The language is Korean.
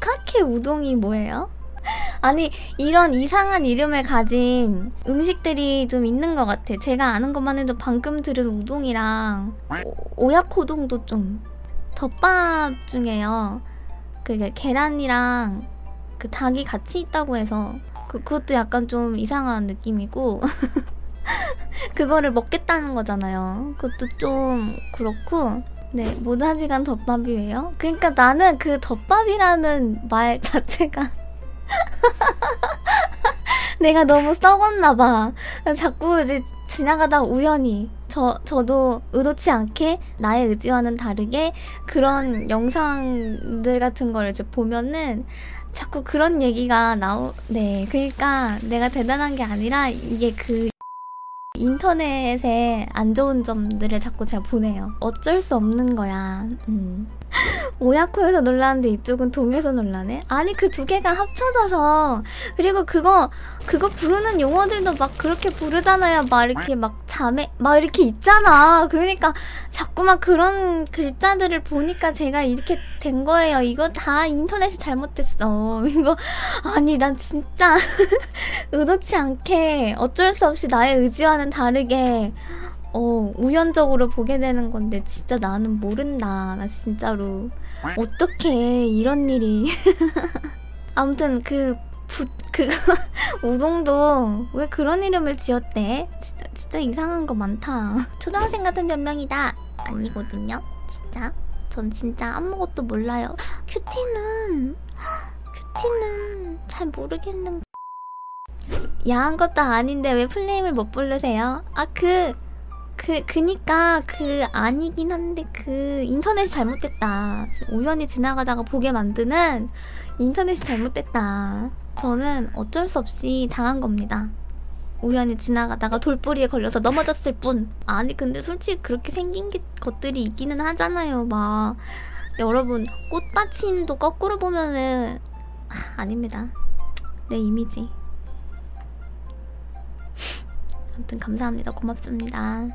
카케 우동이 뭐예요? 아니 이런 이상한 이름을 가진 음식들이 좀 있는 것 같아. 제가 아는 것만 해도 방금 들은 우동이랑 오- 오야코동도 좀 덮밥 중에요. 그 계란이랑 그 닭이 같이 있다고 해서 그, 그것도 약간 좀 이상한 느낌이고 그거를 먹겠다는 거잖아요. 그것도 좀 그렇고 네 모다지간 덮밥이 왜요? 그러니까 나는 그 덮밥이라는 말 자체가 내가 너무 썩었나 봐. 자꾸 이제 지나가다 우연히 저 저도 의도치 않게 나의 의지와는 다르게 그런 영상들 같은 거를 이제 보면은 자꾸 그런 얘기가 나오 네 그러니까 내가 대단한 게 아니라 이게 그 인터넷에 안 좋은 점들을 자꾸 제가 보내요. 어쩔 수 없는 거야. 음. 오야코에서 놀라는데 이쪽은 동에서 놀라네? 아니 그 두 개가 합쳐져서. 그리고 그거 그거 부르는 용어들도 막 그렇게 부르잖아요. 막 이렇게 막 자매 막 이렇게 있잖아. 그러니까 자꾸만 그런 글자들을 보니까 제가 이렇게 된 거예요. 이거 다 인터넷이 잘못됐어. 이거 아니 난 진짜 의도치 않게 어쩔 수 없이 나의 의지와는 다르게 어, 우연적으로 보게 되는 건데 진짜 나는 모른다. 나 진짜로 어떻게 이런 일이 아무튼 그 부, 그 우동도 왜 그런 이름을 지었대? 진짜 진짜 이상한 거 많다. 초등학생 같은 변명이다. 아니거든요. 진짜. 전 진짜 아무것도 몰라요. 큐티는 큐티는 잘 모르겠는. 야한 것도 아닌데 왜 플레임을 못 부르세요? 아 그 그 그니까 그 아니긴 한데 그 인터넷이 잘못됐다. 우연히 지나가다가 보게 만드는 인터넷이 잘못됐다. 저는 어쩔 수 없이 당한 겁니다. 우연히 지나가다가 돌뿌리에 걸려서 넘어졌을 뿐. 아니 근데 솔직히 그렇게 생긴 게, 것들이 있기는 하잖아요. 막 여러분 꽃받침도 거꾸로 보면은 아, 아닙니다. 내 이미지. 아무튼 감사합니다. 고맙습니다.